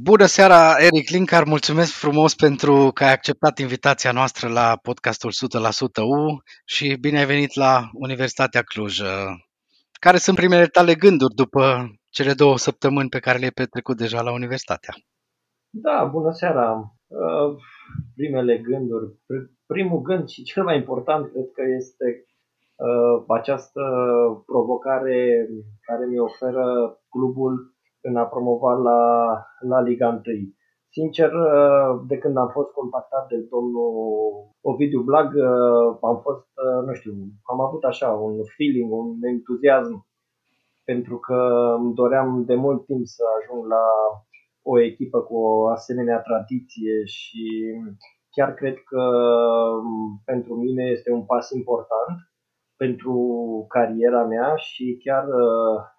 Bună seara, Eric Linkar, mulțumesc frumos pentru că ai acceptat invitația noastră la podcastul 100% U și bine ai venit la Universitatea Cluj. Care sunt primele tale gânduri după cele două săptămâni pe care le-ai petrecut deja la Universitatea? Da, bună seara. Uh, primele gânduri. Primul gând și cel mai important cred că este uh, această provocare care mi oferă clubul în a promova la, la Liga 1. Sincer, de când am fost contactat de domnul Ovidiu Blag, am fost, nu știu, am avut așa un feeling, un entuziasm, pentru că îmi doream de mult timp să ajung la o echipă cu o asemenea tradiție și chiar cred că pentru mine este un pas important pentru cariera mea și chiar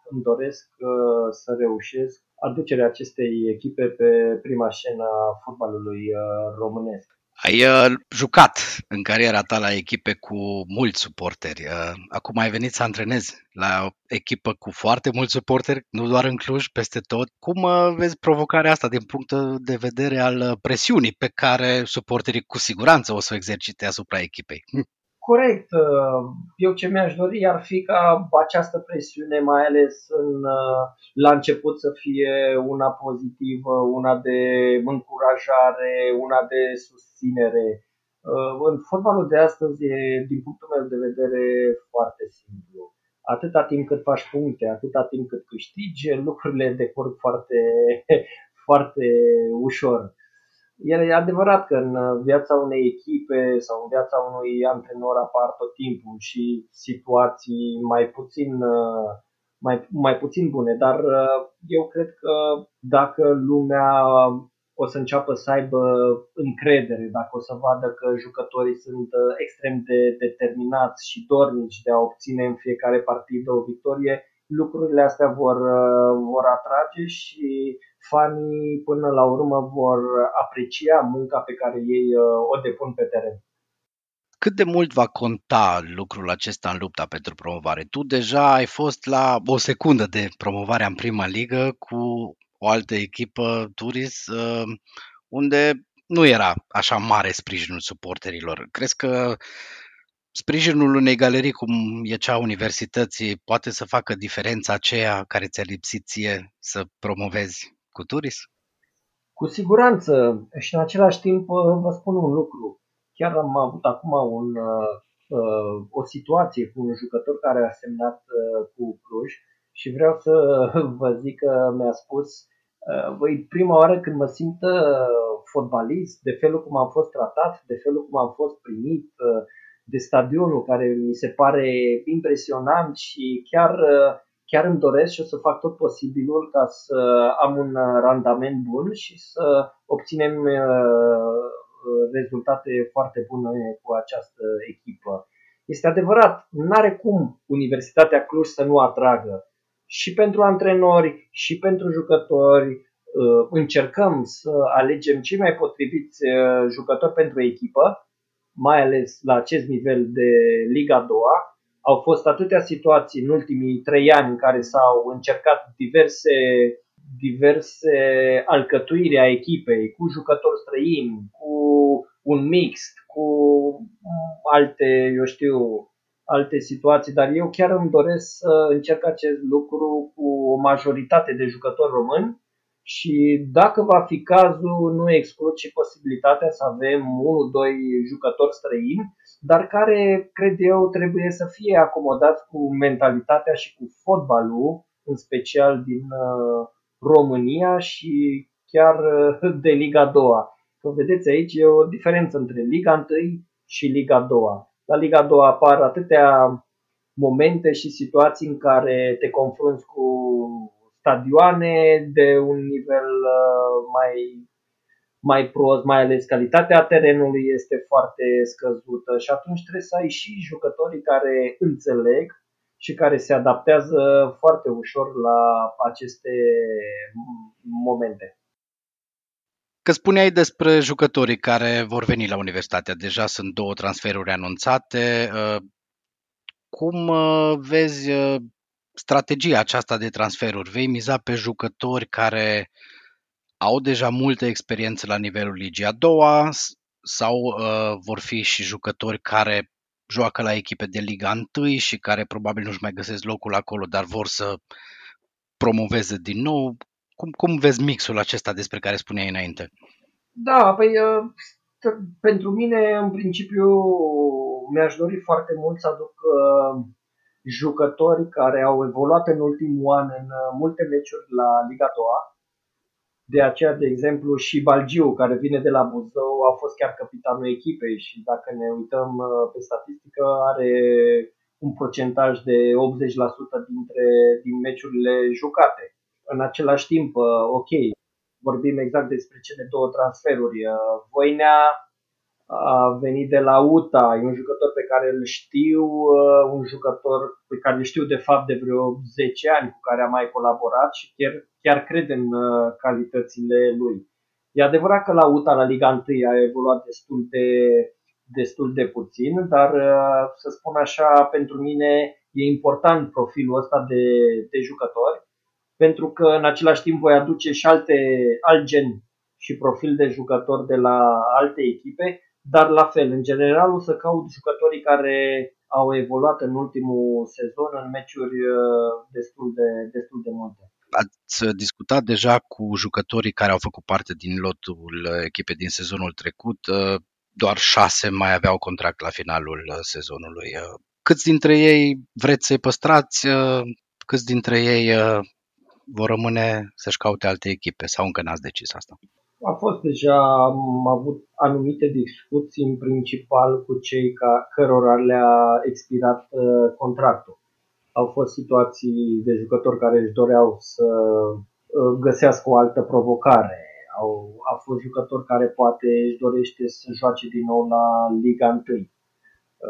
îmi doresc uh, să reușesc aducerea acestei echipe pe prima scenă a fotbalului uh, românesc. Ai uh, jucat în cariera ta la echipe cu mulți suporteri. Acum ai venit să antrenezi la o echipă cu foarte mulți suporteri, nu doar în Cluj, peste tot. Cum vezi provocarea asta din punct de vedere al presiunii pe care suporterii cu siguranță o să o exercite asupra echipei? Corect. Uh, eu ce mi-aș dori ar fi ca această presiune, mai ales în, uh, la început, să fie una pozitivă, una de încurajare, una de susținere. Uh, în fotbalul de astăzi e, din punctul meu de vedere, foarte simplu. Atâta timp cât faci puncte, atâta timp cât câștigi, lucrurile decurg foarte, foarte ușor. E adevărat că în viața unei echipe sau în viața unui antrenor apar tot timpul și situații mai puțin, mai, mai puțin bune, dar eu cred că dacă lumea o să înceapă să aibă încredere, dacă o să vadă că jucătorii sunt extrem de determinați și dornici de a obține în fiecare partidă o victorie, lucrurile astea vor, vor atrage și fanii până la urmă vor aprecia munca pe care ei uh, o depun pe teren. Cât de mult va conta lucrul acesta în lupta pentru promovare? Tu deja ai fost la o secundă de promovare în prima ligă cu o altă echipă, Turis, uh, unde nu era așa mare sprijinul suporterilor. Crezi că sprijinul unei galerii cum e cea a universității poate să facă diferența aceea care ți-a lipsit ție să promovezi cu Turis? Cu siguranță și în același timp uh, vă spun un lucru. Chiar am avut acum un, uh, uh, o situație cu un jucător care a semnat cu Cluj și vreau să vă zic că mi-a spus Băi, prima oară când mă simt fotbalist, de felul cum am fost tratat, de felul cum am fost primit, de stadionul care mi se pare impresionant și chiar chiar îmi doresc și o să fac tot posibilul ca să am un randament bun și să obținem uh, rezultate foarte bune cu această echipă. Este adevărat, nu are cum Universitatea Cluj să nu atragă și pentru antrenori și pentru jucători. Uh, încercăm să alegem cei mai potriviți uh, jucători pentru echipă, mai ales la acest nivel de Liga 2 au fost atâtea situații în ultimii trei ani în care s-au încercat diverse, diverse alcătuiri a echipei, cu jucători străini, cu un mix, cu alte, eu știu, alte situații, dar eu chiar îmi doresc să încerc acest lucru cu o majoritate de jucători români și dacă va fi cazul, nu exclud și posibilitatea să avem unul, doi jucători străini, dar care, cred eu, trebuie să fie acomodați cu mentalitatea și cu fotbalul, în special din uh, România și chiar uh, de Liga 2. Că vedeți aici e o diferență între Liga 1 și Liga 2. La Liga 2 apar atâtea momente și situații în care te confrunți cu stadioane de un nivel uh, mai, mai prost, mai ales calitatea terenului este foarte scăzută și atunci trebuie să ai și jucătorii care înțeleg și care se adaptează foarte ușor la aceste momente. Că spuneai despre jucătorii care vor veni la universitate. Deja sunt două transferuri anunțate. Uh, cum uh, vezi strategia aceasta de transferuri? Vei miza pe jucători care au deja multă experiență la nivelul ligii a doua sau uh, vor fi și jucători care joacă la echipe de Liga 1 și care probabil nu-și mai găsesc locul acolo, dar vor să promoveze din nou. Cum, cum vezi mixul acesta despre care spuneai înainte? Da, păi uh, pentru mine, în principiu, mi-aș dori foarte mult să aduc uh, jucători care au evoluat în ultimul an în uh, multe meciuri la Liga 2. De aceea, de exemplu, și Balgiu, care vine de la Buzău, a fost chiar capitanul echipei și dacă ne uităm pe statistică, are un procentaj de 80% dintre din meciurile jucate. În același timp, ok, vorbim exact despre cele două transferuri. Uh, Voinea a venit de la UTA, e un jucător pe care îl știu, uh, un jucător pe care îl știu de fapt de vreo 10 ani cu care am mai colaborat și chiar, chiar cred în uh, calitățile lui. E adevărat că la UTA, la Liga 1, a evoluat destul de, destul de puțin, dar să spun așa, pentru mine e important profilul ăsta de, de jucători pentru că în același timp voi aduce și alte, alt gen și profil de jucători de la alte echipe, dar la fel, în general o să caut jucătorii care au evoluat în ultimul sezon în meciuri uh, destul de, destul de multe. Ați discutat deja cu jucătorii care au făcut parte din lotul echipei din sezonul trecut. Uh, doar șase mai aveau contract la finalul uh, sezonului. Câți dintre ei vreți să-i păstrați? Câți dintre ei vor rămâne să-și caute alte echipe sau încă n-ați decis asta? A fost deja, am avut anumite discuții în principal cu cei ca, cărora le-a expirat uh, contractul. Au fost situații de jucători care își doreau să uh, găsească o altă provocare. Au, au fost jucători care poate își dorește să joace din nou la Liga 1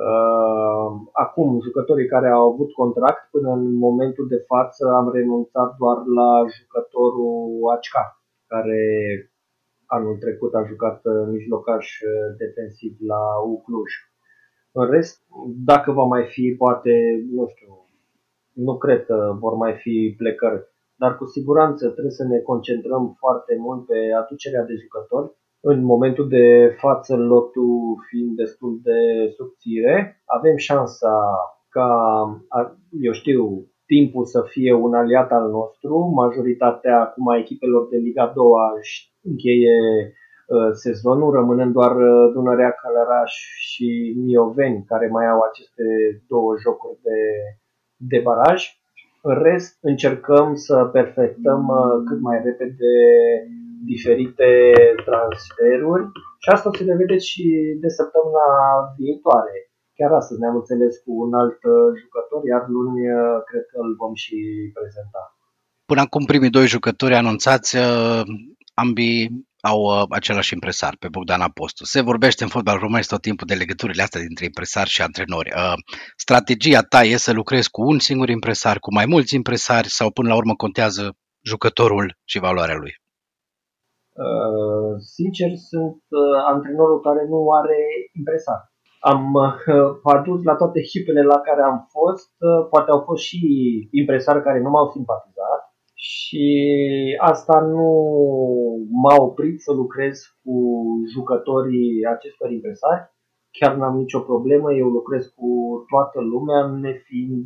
Uh, acum, jucătorii care au avut contract, până în momentul de față am renunțat doar la jucătorul Acca, care anul trecut a jucat mijlocaș defensiv la Ucluj. În rest, dacă va mai fi, poate, nu știu, nu cred că vor mai fi plecări, dar cu siguranță trebuie să ne concentrăm foarte mult pe aducerea de jucători în momentul de față, lotul fiind destul de subțire, avem șansa ca, eu știu, timpul să fie un aliat al nostru. Majoritatea acum a echipelor de Liga 2 își încheie uh, sezonul, rămânând doar uh, Dunărea Călăraș și Mioveni, care mai au aceste două jocuri de, de baraj. În rest, încercăm să perfectăm uh, cât mai repede diferite transferuri și asta o să ne vedeți și de săptămâna viitoare. Chiar astăzi ne-am înțeles cu un alt uh, jucător, iar luni uh, cred că îl vom și prezenta. Până acum primii doi jucători anunțați, uh, ambii au același impresar, pe Bogdan Apostu. Se vorbește în fotbal românesc tot timpul de legăturile astea dintre impresari și antrenori. Strategia ta e să lucrezi cu un singur impresar, cu mai mulți impresari sau până la urmă contează jucătorul și valoarea lui? Uh, sincer, sunt uh, antrenorul care nu are impresar. Am uh, adus la toate echipele la care am fost, poate au fost și impresari care nu m-au simpatizat și asta nu m-a oprit să lucrez cu jucătorii acestor impresari. Chiar n-am nicio problemă, eu lucrez cu toată lumea, nefiind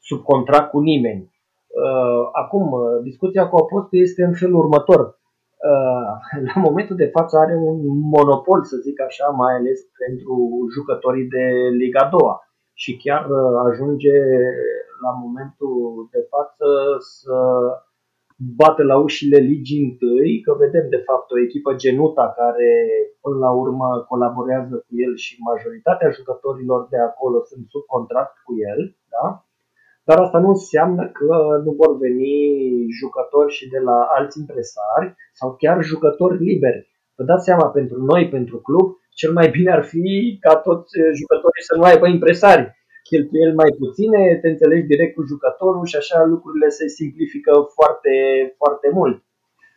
sub contract cu nimeni. Acum, discuția cu Apostul este în felul următor Uh, la momentul de față are un monopol, să zic așa, mai ales pentru jucătorii de Liga 2 și chiar uh, ajunge la momentul de față să bate la ușile ligii întâi, că vedem de fapt o echipă Genuta care până la urmă colaborează cu el și majoritatea jucătorilor de acolo sunt sub contract cu el, da? dar asta nu înseamnă că nu vor veni jucători și de la alți impresari sau chiar jucători liberi. Vă dați seama, pentru noi, pentru club, cel mai bine ar fi ca toți jucătorii să nu aibă impresari. Cheltuieli mai puține, te înțelegi direct cu jucătorul și așa lucrurile se simplifică foarte, foarte mult.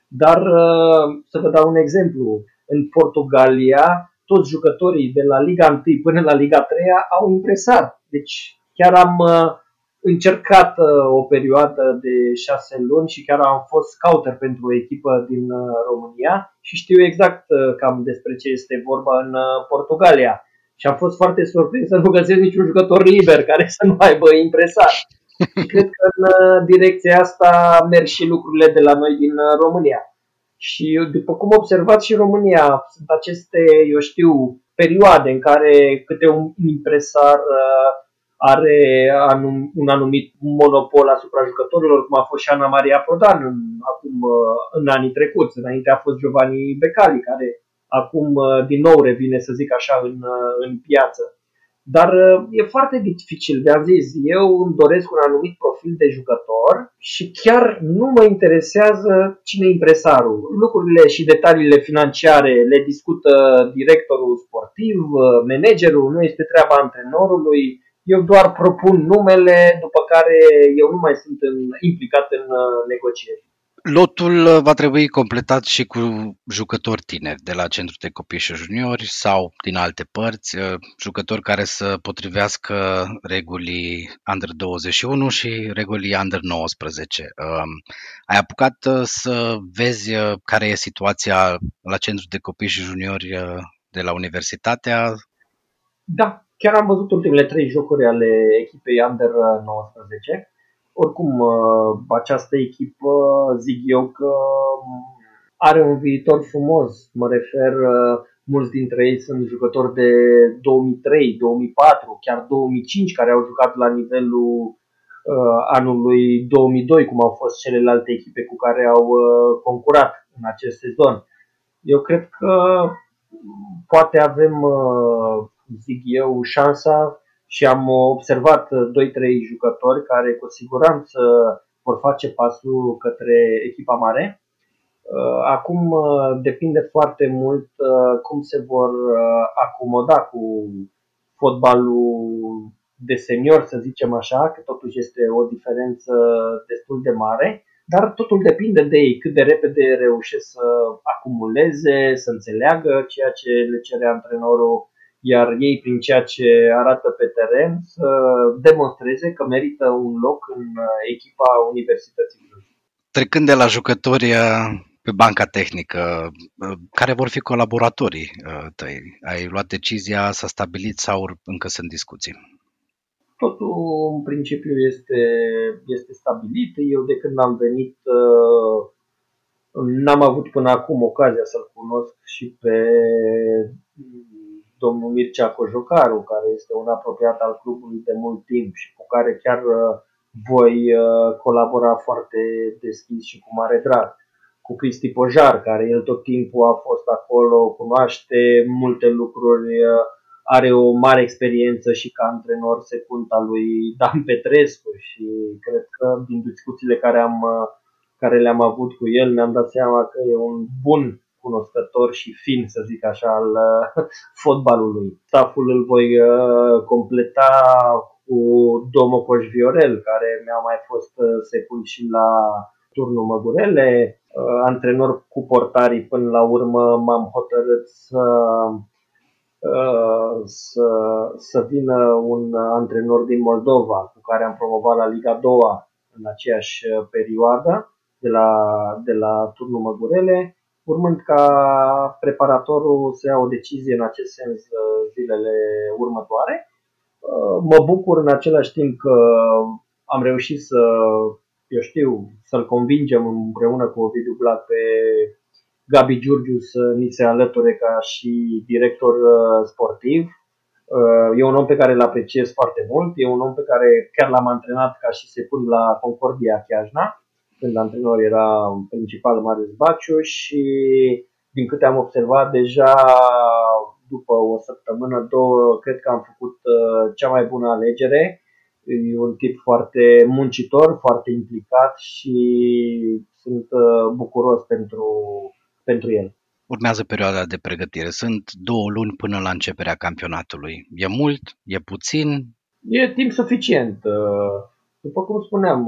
Dar uh, să vă dau un exemplu. În Portugalia, toți jucătorii de la Liga 1 până la Liga 3 au impresar. Deci chiar am uh, încercat uh, o perioadă de șase luni și chiar am fost scouter pentru o echipă din uh, România și știu exact uh, cam despre ce este vorba în Portugalia. Și am fost foarte surprins să nu găsesc niciun jucător liber care să nu aibă impresar. Și cred că în direcția asta merg și lucrurile de la noi din România. Și după cum observați și România, sunt aceste, eu știu, perioade în care câte un impresar are anum, un anumit monopol asupra jucătorilor, cum a fost și Ana Maria Prodan în, acum, uh, în anii trecuți. Înainte a fost Giovanni Becali, care acum uh, din nou revine, să zic așa, în, uh, în piață. Dar e foarte dificil, de-am zis, eu îmi doresc un anumit profil de jucător și chiar nu mă interesează cine e impresarul. Lucrurile și detaliile financiare le discută directorul sportiv, managerul, nu este treaba antrenorului, eu doar propun numele, după care eu nu mai sunt în, implicat în uh, negocieri. Lotul uh, va trebui completat și cu jucători tineri de la centru de copii și juniori sau din alte părți, uh, jucători care să potrivească regulii Under 21 și regulii Under 19. Um, ai apucat să vezi care e situația la centru de copii și juniori de la universitatea? Da, Chiar am văzut ultimele trei jocuri ale echipei Under 19. Oricum, uh, această echipă, zic eu că are un viitor frumos. Mă refer, uh, mulți dintre ei sunt jucători de 2003, 2004, chiar 2005, care au jucat la nivelul uh, anului 2002, cum au fost celelalte echipe cu care au concurat în acest sezon. Eu cred că poate avem zic eu, șansa și am observat 2-3 jucători care cu siguranță vor face pasul către echipa mare. Uh, acum uh, depinde foarte mult uh, cum se vor acomoda cu fotbalul de senior, să zicem așa, că totuși este o diferență destul de mare, dar totul depinde de ei, cât de repede reușesc să acumuleze, să înțeleagă ceea ce le cere antrenorul iar ei, prin ceea ce arată pe teren, să demonstreze că merită un loc în uh, echipa Universității Cluj. Trecând de la jucători uh, pe banca tehnică, uh, care vor fi colaboratorii tăi? Ai luat decizia, s-a stabilit sau încă sunt discuții? Totul în principiu este, este stabilit. Eu de când am venit n-am avut până acum ocazia să-l cunosc și pe domnul Mircea Cojocaru, care este un apropiat al clubului de mult timp și cu care chiar uh, voi uh, colabora foarte deschis și cu mare drag. Cu Cristi Pojar, care el tot timpul a fost acolo, cunoaște multe lucruri, uh, are o mare experiență și ca antrenor secund al lui Dan Petrescu și cred că din discuțiile care, am, care le-am avut cu el mi-am dat seama că e un bun cunoscător și fin, să zic așa, al uh, fotbalului. Staful îl voi uh, completa cu Domo Coș Viorel, care mi-a mai fost uh, secund și la turnul Măgurele, antrenor cu portarii până la urmă m-am hotărât să să, să vină un antrenor din Moldova cu care am promovat la Liga 2 în aceeași perioadă de la, de la turnul Măgurele urmând ca preparatorul să ia o decizie în acest sens uh, zilele următoare. Uh, mă bucur în același timp că am reușit să, eu știu, să-l convingem împreună cu Ovidiu Blac pe Gabi Giurgiu să ni se alăture ca și director uh, sportiv. E un om pe care îl apreciez foarte mult, e un om pe care chiar l-am antrenat ca și secund la Concordia Chiajna când antrenor era principal Marius Baciu și din câte am observat deja după o săptămână, două, cred că am făcut uh, cea mai bună alegere. E un tip foarte muncitor, foarte implicat și sunt uh, bucuros pentru, pentru el. Urmează perioada de pregătire. Sunt două luni până la începerea campionatului. E mult? E puțin? E timp suficient. Uh, după cum spuneam,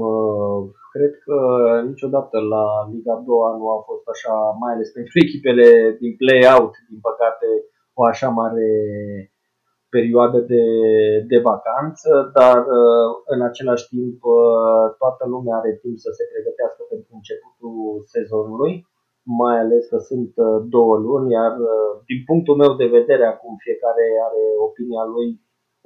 Cred că niciodată la Liga 2 nu a fost așa, mai ales pentru echipele din play-out, din păcate, o așa mare perioadă de, de vacanță, dar uh, în același timp uh, toată lumea are timp să se pregătească pentru începutul sezonului, mai ales că sunt uh, două luni, iar din punctul meu de vedere, acum fiecare are opinia lui,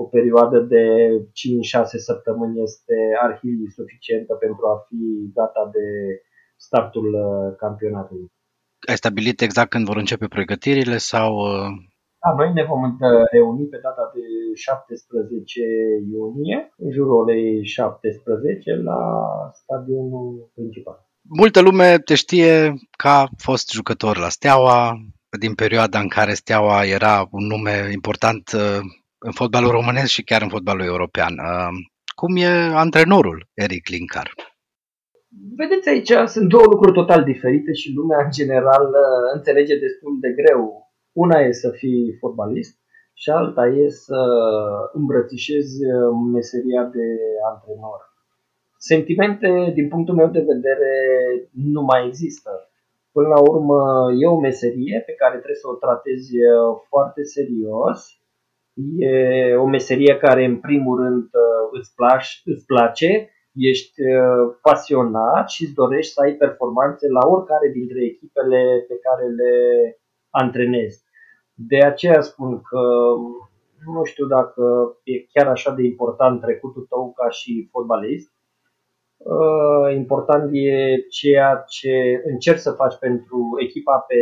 o perioadă de 5-6 săptămâni este arhi suficientă pentru a fi gata de startul campionatului. Ai stabilit exact când vor începe pregătirile sau da, noi ne vom reuni pe data de 17 iunie, în jurul orei 17, la stadionul principal. Multă lume te știe ca fost jucător la Steaua, din perioada în care Steaua era un nume important uh, în fotbalul românesc și chiar în fotbalul european. Uh, cum e antrenorul Eric Linkar? Vedeți, aici sunt două lucruri total diferite și lumea în general uh, înțelege destul de greu una e să fii fotbalist și alta e să îmbrățișezi uh, meseria de antrenor. Sentimente, din punctul meu de vedere, nu mai există. Până la urmă, e o meserie pe care trebuie să o tratezi uh, foarte serios. E o meserie care, în primul rând, uh, îți, place, îți place, ești pasionat și îți dorești să ai performanțe la oricare dintre echipele pe care le antrenezi. De aceea spun că nu știu dacă e chiar așa de important trecutul tău ca și fotbalist. Uh, important e ceea ce încerci să faci pentru echipa pe,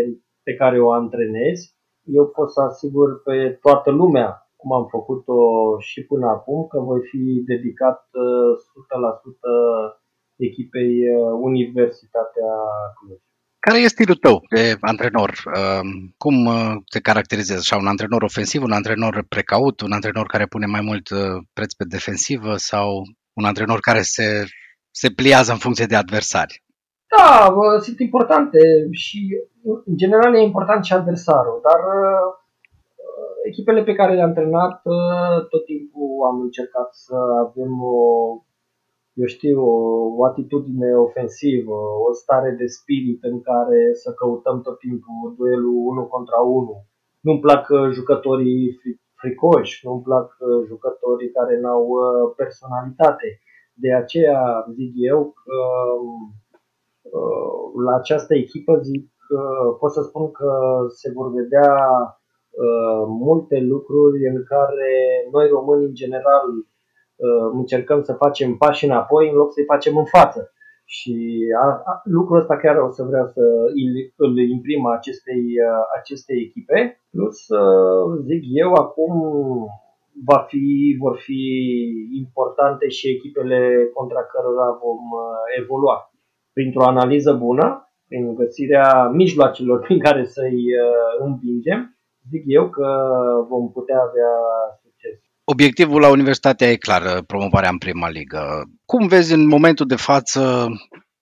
pe care o antrenezi. Eu pot să asigur pe toată lumea, cum am făcut-o și până acum, că voi fi dedicat 100% uh, echipei uh, Universitatea Cluj. Care este stilul tău de antrenor? Ehm, cum uh, te caracterizezi? Așa, un antrenor ofensiv, un antrenor precaut, un antrenor care pune mai mult uh, preț pe defensivă sau un antrenor care se, se pliază în funcție de adversari? Da, sunt importante și în general e important și adversarul, dar uh, echipele pe care le-am antrenat tot timpul am încercat să avem o eu știu, o, o atitudine ofensivă, o stare de spirit în care să căutăm tot timpul duelul 1 contra 1. Nu-mi plac uh, jucătorii fricoși, nu-mi plac uh, jucătorii care n-au uh, personalitate. De aceea zic eu că la această echipă zic, pot să spun că se vor vedea multe lucruri în care noi români în general Uh, încercăm să facem pași înapoi în loc să-i facem în față. Și a, a, lucrul ăsta chiar o să vreau să îl, îl imprim acestei, uh, acestei echipe. Plus, uh, zic eu, acum va fi, vor fi importante și echipele contra cărora vom evolua. Printr-o analiză bună, prin găsirea mijloacelor prin care să-i învingem, zic eu că vom putea avea Obiectivul la Universitatea e clar, promovarea în prima ligă. Cum vezi în momentul de față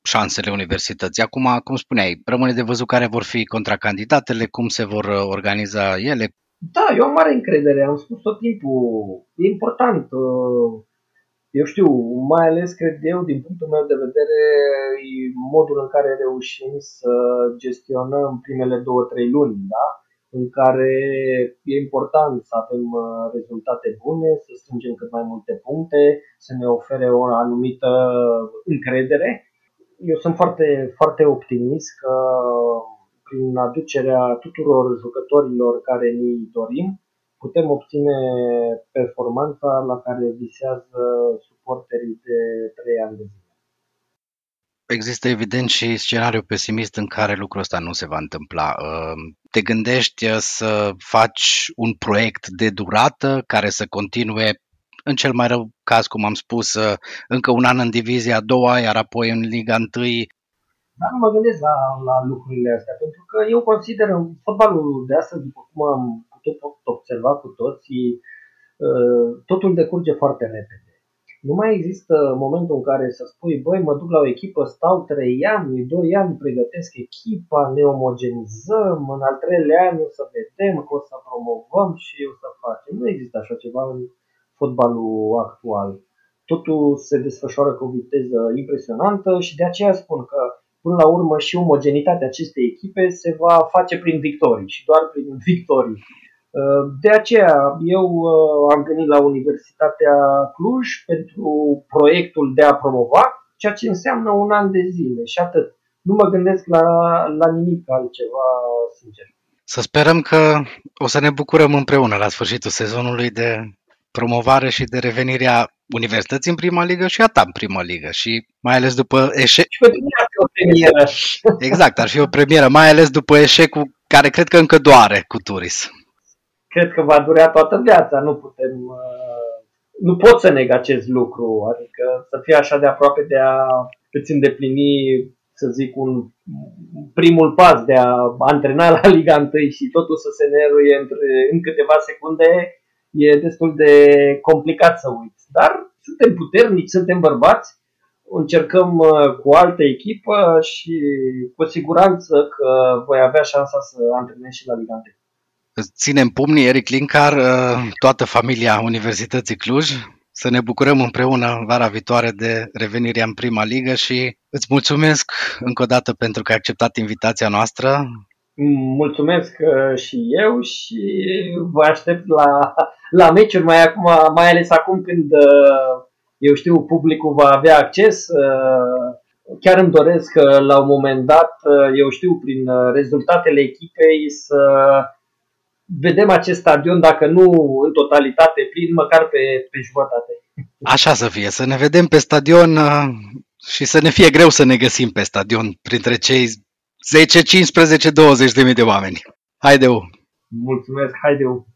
șansele universității? Acum, cum spuneai, rămâne de văzut care vor fi contracandidatele, cum se vor organiza ele. Da, eu am mare încredere, am spus tot timpul. E important. Uh, eu știu, mai ales cred eu, din punctul meu de vedere, modul în care reușim să gestionăm primele două, trei luni, da? în care e important să avem uh, rezultate bune, să strângem cât mai multe puncte, să ne ofere o anumită încredere. Eu sunt foarte, foarte optimist că prin aducerea tuturor jucătorilor care ni dorim, putem obține performanța la care visează suporterii de 3 ani de zi. Există evident și scenariu pesimist în care lucrul ăsta nu se va întâmpla. Ehm, te gândești uh, să faci un proiect de durată care să continue în cel mai rău caz, cum am spus, uh, încă un an în divizia a doua, iar apoi în Liga 1. Dar nu mă gândesc la, la lucrurile astea, pentru că eu consider fotbalul de astăzi, după cum am putut observa cu toții, uh, totul decurge foarte repede. Nu mai există momentul în care să spui, băi, mă duc la o echipă, stau 3 ani, 2 ani, pregătesc echipa, ne omogenizăm, în al treilea an o să vedem că o să promovăm și o să facem. Nu există așa ceva în fotbalul actual. Totul se desfășoară cu o viteză impresionantă și de aceea spun că până la urmă și omogenitatea acestei echipe se va face prin victorii și doar prin victorii De aceea eu am venit la Universitatea Cluj pentru proiectul de a promova, ceea ce înseamnă un an de zile și atât. Nu mă gândesc la, la nimic altceva, sincer. Să sperăm că o să ne bucurăm împreună la sfârșitul sezonului de promovare și de revenirea universității în prima ligă și a ta în prima ligă și mai ales după eșec. Și pentru mine ar fi o premieră. Exact, ar fi o premieră, mai ales după eșecul care cred că încă doare cu Turis. Cred că va durea toată viața, nu putem, uh, nu pot să neg acest lucru, adică să fie așa de aproape de a îți îndeplini să zic, un primul pas de a antrena la Liga 1 și totul să se neruie între, în câteva secunde, e destul de complicat să uiți. Dar suntem puternici, suntem bărbați, încercăm uh, cu altă echipă și cu siguranță că voi avea șansa să antrenez și la Liga 1. Ținem pumnii, Eric Linkar, uh, toată familia Universității Cluj, să ne bucurăm împreună vara viitoare de revenirea în prima ligă și îți mulțumesc încă o dată pentru că ai acceptat invitația noastră. Mulțumesc uh, și eu și vă aștept la, la meciuri, mai, acum, mai ales acum când uh, eu știu publicul va avea acces. Uh, chiar îmi doresc la un moment dat, eu știu prin rezultatele echipei să vedem acest stadion, dacă nu în totalitate plin, măcar pe, pe jumătate. Așa să fie, să ne vedem pe stadion uh, și să ne fie greu să ne găsim pe stadion printre cei 10, 15, 20 de mii de oameni. Haideu! Mulțumesc, haideu!